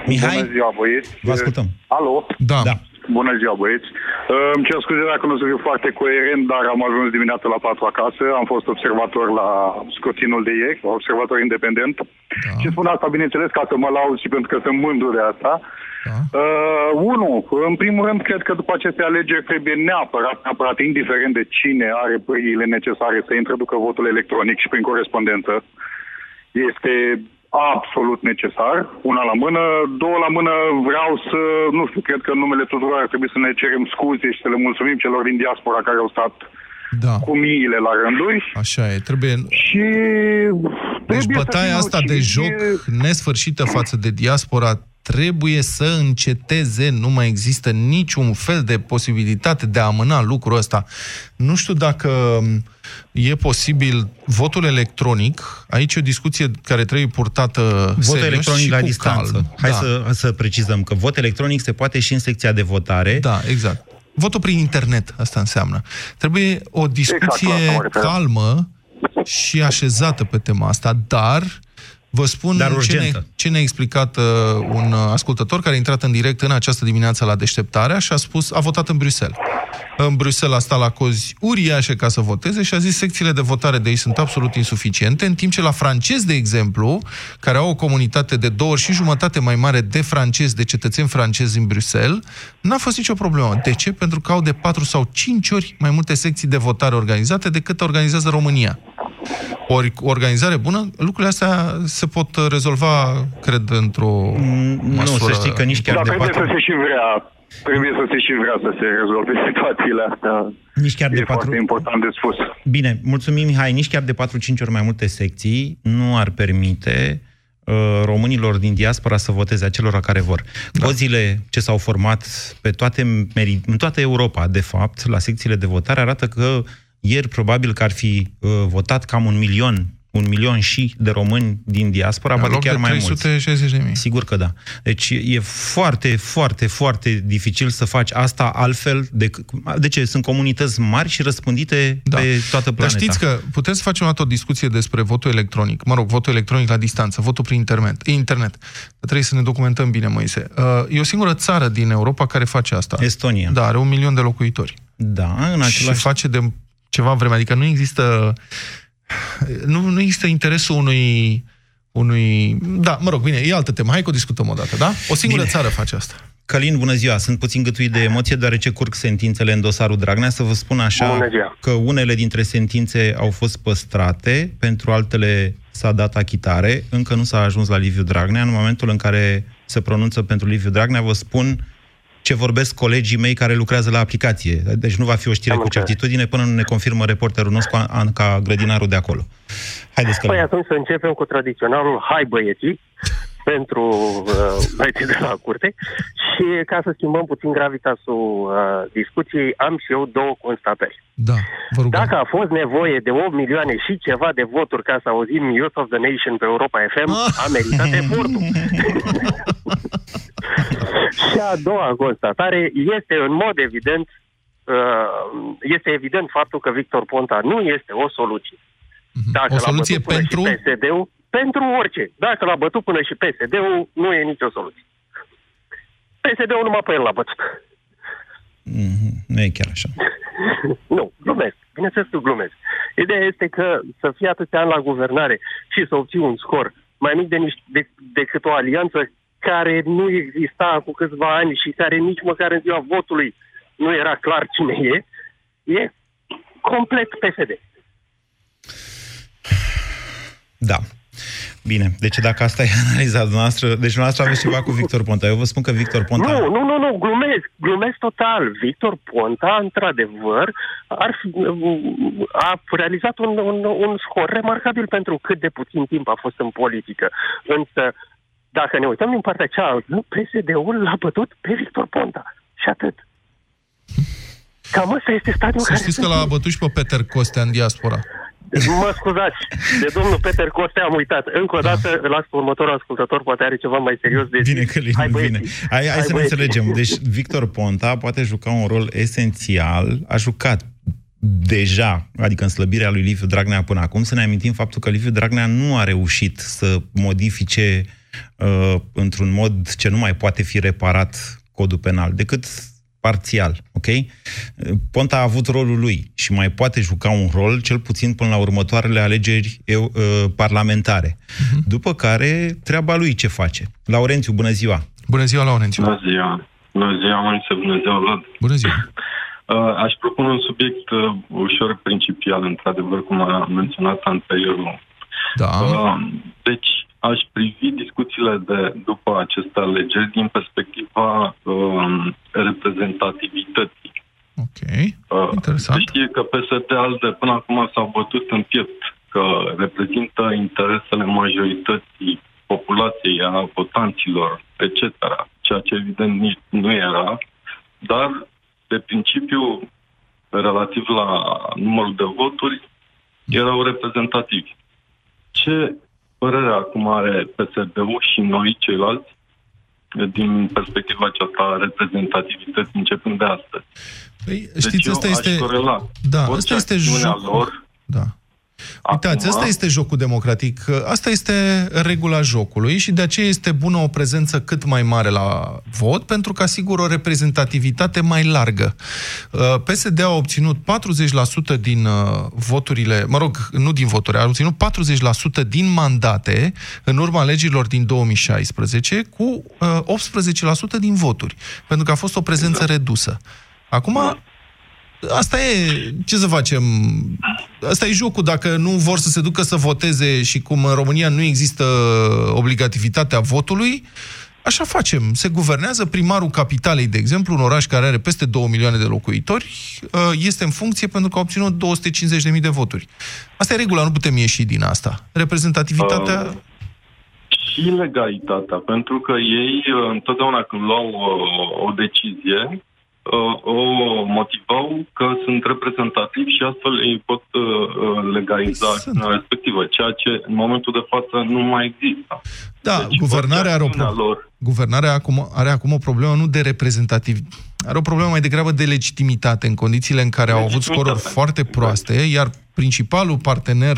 Mihai, Bună ziua, băieți. vă ascultăm. Alo? Da. Da. Bună ziua, băieți. Uh, Îmi cer scuze dacă nu o să fiu foarte coerent, dar am ajuns dimineața la 4 acasă. Am fost observator la scrutinul de ieri, observator independent. Da. Și spun asta, bineînțeles, ca să mă laud și pentru că sunt mândru de asta. Da. Uh, unu, în primul rând, cred că după aceste alegeri trebuie neapărat, neapărat, indiferent de cine are pârghile necesare să introducă votul electronic și prin corespondență, este absolut necesar, una la mână. Două la mână vreau să, nu știu, cred că în numele tuturor ar trebui să ne cerem scuze și să le mulțumim celor din diaspora care au stat Da. cu miile la rânduri. Așa e. Trebuie... Și Deci trebuie să bătaia fim asta de lucizi. joc nesfârșită față de diaspora trebuie să înceteze, nu mai există niciun fel de posibilitate de a amâna lucrul ăsta. Nu știu dacă m, e posibil votul electronic, aici e o discuție care trebuie purtată Vot serios electronic și la cu distanță. calm. Hai da. să, să precizăm că vot electronic se poate și în secția de votare. Da, exact. Votul prin internet, asta înseamnă. Trebuie o discuție Exact, la asta mă refeream. calmă și așezată pe tema asta, dar vă spun Dar ce, urgentă. ne, ce ne-a explicat uh, un uh, ascultător care a intrat în direct în această dimineață la deșteptarea și a spus, a votat în Bruxelles. În Bruxelles a stat la cozi uriașe ca să voteze și a zis secțiile de votare de aici sunt absolut insuficiente, în timp ce la francezi, de exemplu, care au o comunitate de două ori și jumătate mai mare de francezi, de cetățeni francezi în Bruxelles, n-a fost nicio problemă. De ce? Pentru că au de patru sau cinci ori mai multe secții de votare organizate decât organizează România. Ori cu organizare bună, lucrurile astea se pot uh, rezolva, cred, într-o Mm, Nu, măsură... să știi că nici chiar Dar de trebuie să patru... se și vrea, trebuie să se și vrea să se rezolve situațiile astea. Nici chiar de E patru... foarte important de spus. Bine, mulțumim, Mihai. Nici chiar de 4-5 ori mai multe secții nu ar permite uh, românilor din diaspora să voteze acelora care vor. Da. Cozile ce s-au format pe toate, meri- în toată Europa, de fapt, la secțiile de votare, arată că ieri probabil că ar fi uh, votat cam un milion, un milion și de români din diaspora, în poate loc chiar de mai mulți. 360 de mii. Sigur că da. Deci e foarte, foarte, foarte dificil să faci asta altfel. De, de ce? Sunt comunități mari și răspândite Da. pe toată planeta. Dar știți că putem să facem o dată o discuție despre votul electronic, mă rog, votul electronic la distanță, votul prin internet. internet. Dar trebuie să ne documentăm bine, Moise. Uh, E o singură țară din Europa care face asta. Estonia. Da, are un milion de locuitori. Da, în Și același... face de ceva vreme. Adică nu există nu, nu există interesul unui unui... Da, mă rog, bine, e altă temă. Hai că o discutăm o dată, da? O singură Bine. țară face asta. Călin, bună ziua! Sunt puțin gătuit de emoție, deoarece curg sentințele în dosarul Dragnea. Să vă spun așa Bună ziua. că unele dintre sentințe au fost păstrate, pentru altele s-a dat achitare. Încă nu s-a ajuns la Liviu Dragnea. În momentul în care se pronunță pentru Liviu Dragnea, vă spun, ce vorbesc colegii mei care lucrează la aplicație. Deci nu va fi o știre Am cu înțeles. certitudine până nu ne confirmă reporterul nostru, Anca Grădinaru de acolo. Haideți că... Păi atunci să începem cu tradiționalul Hai băieții pentru uh, băieții de la curte și ca să schimbăm puțin gravitasul uh, discuției, am și eu două constatări. Da, vă rugăm. Dacă a fost nevoie de 8 milioane și ceva de voturi ca să auzim Youth of the Nation pe Europa FM, a meritat efortul. *laughs* și a doua constatare este în mod evident uh, este evident faptul că Victor Ponta nu este o soluție. Dacă O l-a soluție bătut până pentru? și PSD-ul, pentru orice. Dacă l-a bătut până și PSD-ul, nu e nicio soluție. PSD-ul numai pe el l-a bătut. Mhm, Nu e chiar așa. *laughs* nu, glumesc. Bineînțeles că glumesc. Ideea este că să fii atâția ani la guvernare și să obții un scor mai mic de niște, de, decât o alianță care nu exista cu câțiva ani și care nici măcar în ziua votului nu era clar cine e, e complet PSD. Da. Bine, deci dacă asta e *laughs* analiza noastră, deci noastră aveți ceva cu Victor Ponta. Eu vă spun că Victor Ponta... Nu, nu, nu, nu, glumesc, glumesc total. Victor Ponta, într-adevăr, ar fi, a realizat un, un, un scor remarcabil pentru cât de puțin timp a fost în politică. Însă, dacă ne uităm din partea cealaltă, PSD-ul l-a bătut pe Victor Ponta. Și atât. Cam ăsta este stadiul Să care știți că suntem. l-a bătut și pe Peter Costea în diaspora. Mă scuzați, de domnul Peter Costea am uitat. Încă o dată, las pe următorul ascultător, poate are ceva mai serios de Bine, zis. Călin, Hai, bine. băieții. Hai, hai, să ne băieții. înțelegem. Deci Victor Ponta poate juca un rol esențial, a jucat deja, adică în slăbirea lui Liviu Dragnea până acum, să ne amintim faptul că Liviu Dragnea nu a reușit să modifice uh, într-un mod ce nu mai poate fi reparat codul penal, decât parțial, ok? Ponta a avut rolul lui și mai poate juca un rol, cel puțin până la următoarele alegeri eu, uh, parlamentare. După care, treaba lui ce face. Laurențiu, bună ziua! Bună ziua, Laurențiu. Bună ziua! Bună ziua, Moise, bună ziua, Vlad! Bună ziua. *laughs* Uh, Aș propune un subiect uh, ușor principial, într-adevăr, cum a menționat anteriorul. Da. Uh, Deci, aș privi discuțiile de după aceste alegeri din perspectiva uh, reprezentativității. Ok. Uh, Interesant. Se știe că PSD-ALDE până acum s-au bătut în piept, că reprezintă interesele majorității populației, a votanților, etc. Ceea ce evident nici nu era, dar de principiu, relativ la numărul de voturi, erau reprezentativi. Ce părere acum are PSD-ul și noi, ceilalți, din perspectiva aceasta a reprezentativității începând de astăzi? Păi, Deci știți, eu asta aș este... corela Da, orice asta este acțiune a jocul. lor Da. Uitați, Acum- asta este jocul democratic. Asta este regula jocului și de aceea este bună o prezență cât mai mare la vot, pentru că asigură o reprezentativitate mai largă. Uh, PSD a obținut 40% din uh, voturile, mă rog, nu din voturi, a obținut 40% din mandate în urma alegerilor din 2016 cu uh, 18% din voturi, pentru că a fost o prezență redusă. Acum, Asta e, ce să facem? Asta e jocul, dacă nu vor să se ducă să voteze și cum în România nu există obligativitatea votului, așa facem. Se guvernează primarul capitalei, de exemplu, un oraș care are peste 2 milioane de locuitori, este în funcție pentru că a obținut 250.000 de voturi. Asta e regula, nu putem ieși din asta. Reprezentativitatea... Uh, și legalitatea, pentru că ei uh, întotdeauna când luau uh, o decizie, uh, o motivau că sunt reprezentativi și astfel ei pot uh, uh, legaliza Păi acțiunea respectivă, ceea ce în momentul de față nu mai există. Da, Deci, guvernarea are o orice acțiune a problemă. lor Guvernarea acum, are acum o problemă nu de reprezentativ, are o problemă mai degrabă de legitimitate în condițiile în care au avut Legitimitate. scoruri foarte proaste, iar principalul partener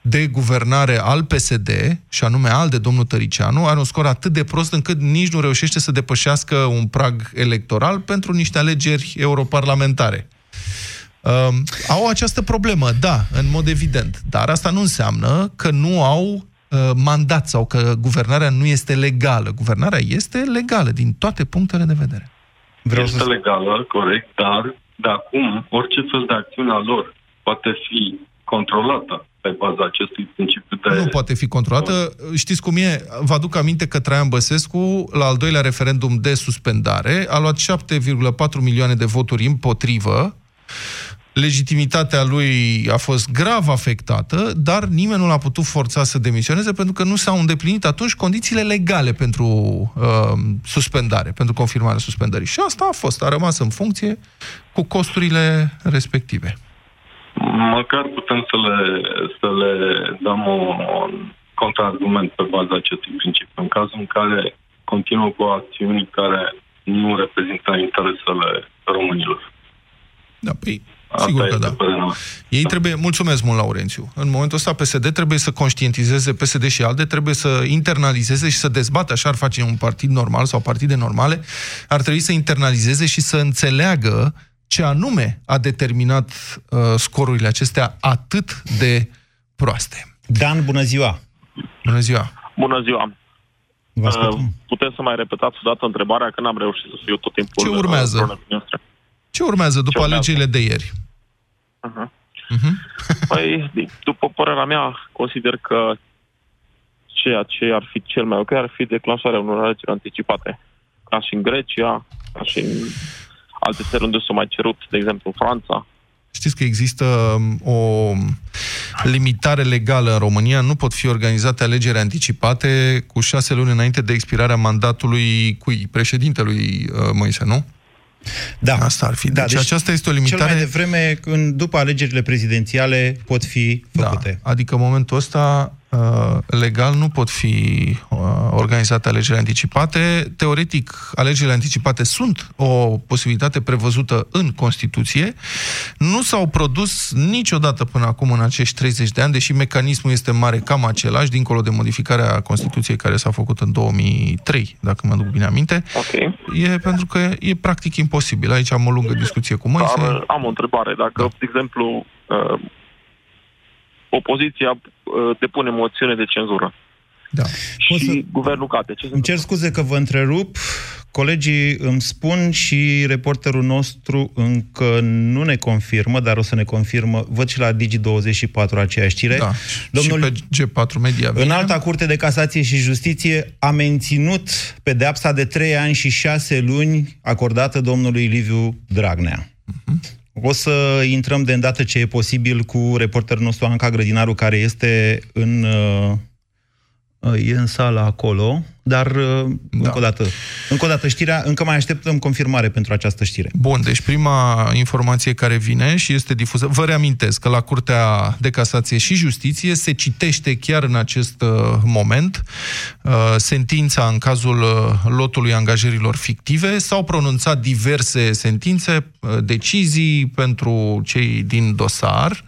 de guvernare al PSD, și anume al de domnul Tăricianu, are un scor atât de prost încât nici nu reușește să depășească un prag electoral pentru niște alegeri europarlamentare. Uh, au această problemă, da, în mod evident, dar asta nu înseamnă că nu au uh, mandat sau că guvernarea nu este legală. Guvernarea este legală din toate punctele de vedere. Vreau este să... legală, corect, dar de acum orice fel de acțiune a lor poate fi controlată pe baza acestui principiu de... Nu poate fi controlată. Știți cum e? Vă aduc aminte că Traian Băsescu, la al doilea referendum de suspendare, a luat 7,4 milioane de voturi împotrivă, legitimitatea lui a fost grav afectată, dar nimeni nu l-a putut forța să demisioneze pentru că nu s-au îndeplinit atunci condițiile legale pentru uh, suspendare, pentru confirmarea suspendării. Și asta a fost, a rămas în funcție cu costurile respective. Măcar putem să le, să le dăm un contraargument pe baza acestui principiu. În cazul în care continuă cu acțiuni care nu reprezintă interesele românilor. Da, păi, Sigur că da. Ei trebuie, mulțumesc mult, Laurențiu. În momentul ăsta PSD trebuie să conștientizeze, PSD și ALDE trebuie să internalizeze și să dezbată, așa ar face un partid normal sau partide normale, ar trebui să internalizeze și să înțeleagă ce anume a determinat uh, scorurile acestea atât de proaste. Dan, bună ziua! Bună ziua! Bună ziua! Uh, putem să mai repetați o dată întrebarea, că n-am reușit să fiu tot timpul... Ce urmează? Ce urmează după Ce urmează? alegerile de ieri? Uh-huh. Uh-huh. *laughs* Păi, după părerea mea, consider că ceea ce ar fi cel mai ok ar fi declanșarea unor alegeri anticipate. Ca și în Grecia, ca și în alte țări unde s-au mai cerut, de exemplu în Franța. Știți că există um, o limitare legală în România. Nu pot fi organizate alegeri anticipate cu șase luni înainte de expirarea mandatului cui? Președintelui uh, Moise, nu? Da. Asta ar fi. Da, deci, deci aceasta este o limitare... Cel mai devreme, când, după alegerile prezidențiale, pot fi făcute. Da, adică în momentul ăsta Uh, legal nu pot fi uh, organizate alegeri anticipate. Teoretic, alegerile anticipate sunt o posibilitate prevăzută în Constituție. Nu s-au produs niciodată până acum în acești 30 de ani, deși mecanismul este mare cam același, dincolo de modificarea Constituției care s-a făcut în 2003, dacă mă duc bine aminte. Okay. E pentru că e practic imposibil. Aici am o lungă discuție cu Moise. Am, am o întrebare. Dacă, da. de exemplu, uh, opoziția uh, depune moțiune de cenzură. Da. Și să... guvernul cade. Ce îmi cer scuze că vă întrerup. Colegii îmi spun și reporterul nostru încă nu ne confirmă, dar o să ne confirmă. Văd și la Digi24 aceeași știre. Da, Domnul, și pe G4 Media. În alta curte de casație și justiție a menținut pedeapsa de 3 ani și 6 luni acordată domnului Liviu Dragnea. Uh-huh. O să intrăm de îndată ce e posibil cu reporterul nostru Anca Grădinaru, care este în, uh, e în sala acolo. Dar, uh, da. încă, o dată, încă o dată, știrea, încă mai așteptăm confirmare pentru această știre. Bun, deci prima informație care vine și este difuză, vă reamintesc că la Curtea de Casație și Justiție se citește chiar în acest uh, moment uh, sentința în cazul lotului angajărilor fictive, s-au pronunțat diverse sentințe, decizii pentru cei din dosar,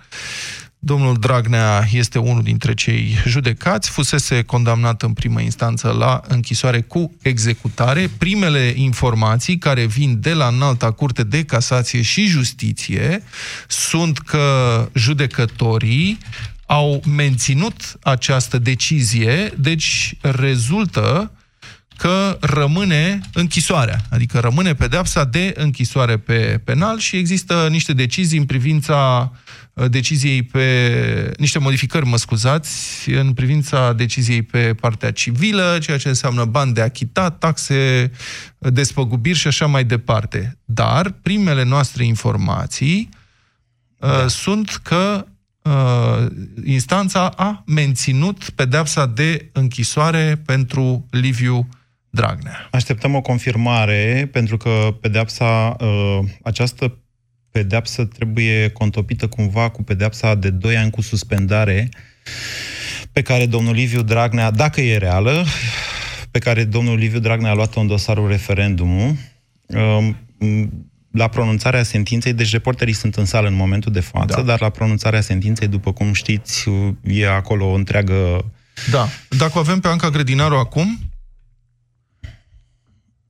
Domnul Dragnea este unul dintre cei judecați, fusese condamnat în primă instanță la închisoare cu executare. Primele informații care vin de la înalta curte de casație și justiție sunt că judecătorii au menținut această decizie, deci rezultă că rămâne închisoarea, adică rămâne pedepsa de închisoare pe penal și există niște decizii în privința uh, deciziei pe... niște modificări, mă scuzați, în privința deciziei pe partea civilă, ceea ce înseamnă bani de achitat, taxe, despăgubiri și așa mai departe. Dar primele noastre informații uh, da. sunt că uh, instanța a menținut pedepsa de închisoare pentru Liviu Dragnea. Așteptăm o confirmare, pentru că pedeapsa, uh, această pedeapsă trebuie contopită cumva cu pedeapsa de 2 ani cu suspendare pe care domnul Liviu Dragnea, dacă e reală, pe care domnul Liviu Dragnea a luat-o în dosarul referendumul, uh, la pronunțarea sentinței, deci reporterii sunt în sală în momentul de față, da. dar la pronunțarea sentinței, după cum știți, e acolo o întreagă... Da. Dacă avem pe Anca Grădinaru acum,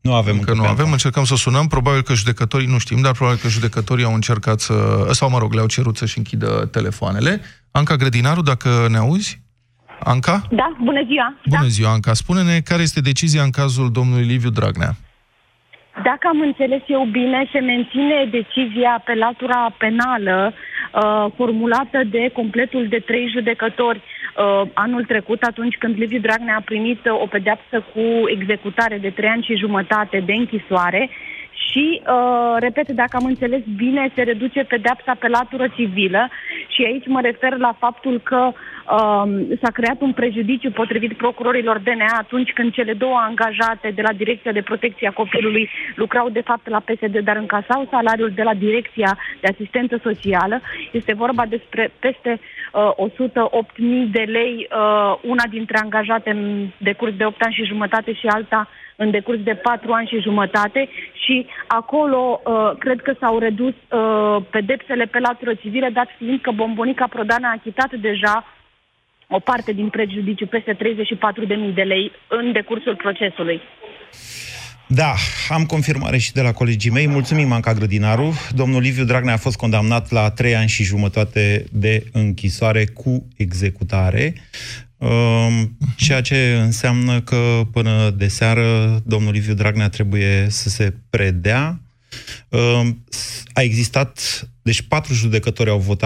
nu avem încă, încă nu avem, încercăm să sunăm, probabil că judecătorii, nu știm, dar probabil că judecătorii au încercat să, sau mă rog, le-au cerut să-și închidă telefoanele. Anca Grădinaru, dacă ne auzi? Anca? Da, bună ziua. Bună da. ziua, Anca. Spune-ne care este decizia în cazul domnului Liviu Dragnea. Dacă am înțeles eu bine, se menține decizia pe latura penală uh, formulată de completul de trei judecători uh, anul trecut, atunci când Liviu Dragnea a primit o pedeapsă cu executare de trei ani și jumătate de închisoare și, uh, repet, dacă am înțeles bine, se reduce pedepsa pe latură civilă și aici mă refer la faptul că uh, s-a creat un prejudiciu potrivit procurorilor DNA atunci când cele două angajate de la Direcția de Protecție a Copilului lucrau de fapt la PSD, dar încasau salariul de la Direcția de Asistență Socială. Este vorba despre peste uh, 108.000 de lei, uh, una dintre angajate în decurs de 8 ani și jumătate și alta în decurs de patru ani și jumătate și acolo uh, cred că s-au redus uh, pedepsele pe latură civilă, dat fiind că Bombonica Prodan a achitat deja o parte din prejudiciu, peste 34.000 de lei, în decursul procesului. Da, am confirmare și de la colegii mei. Mulțumim, Anca Grădinaru. Domnul Liviu Dragnea a fost condamnat la trei ani și jumătate de închisoare cu executare. Um, ceea ce înseamnă că până de seară domnul Liviu Dragnea trebuie să se predea. Um, a existat, deci patru judecători au votat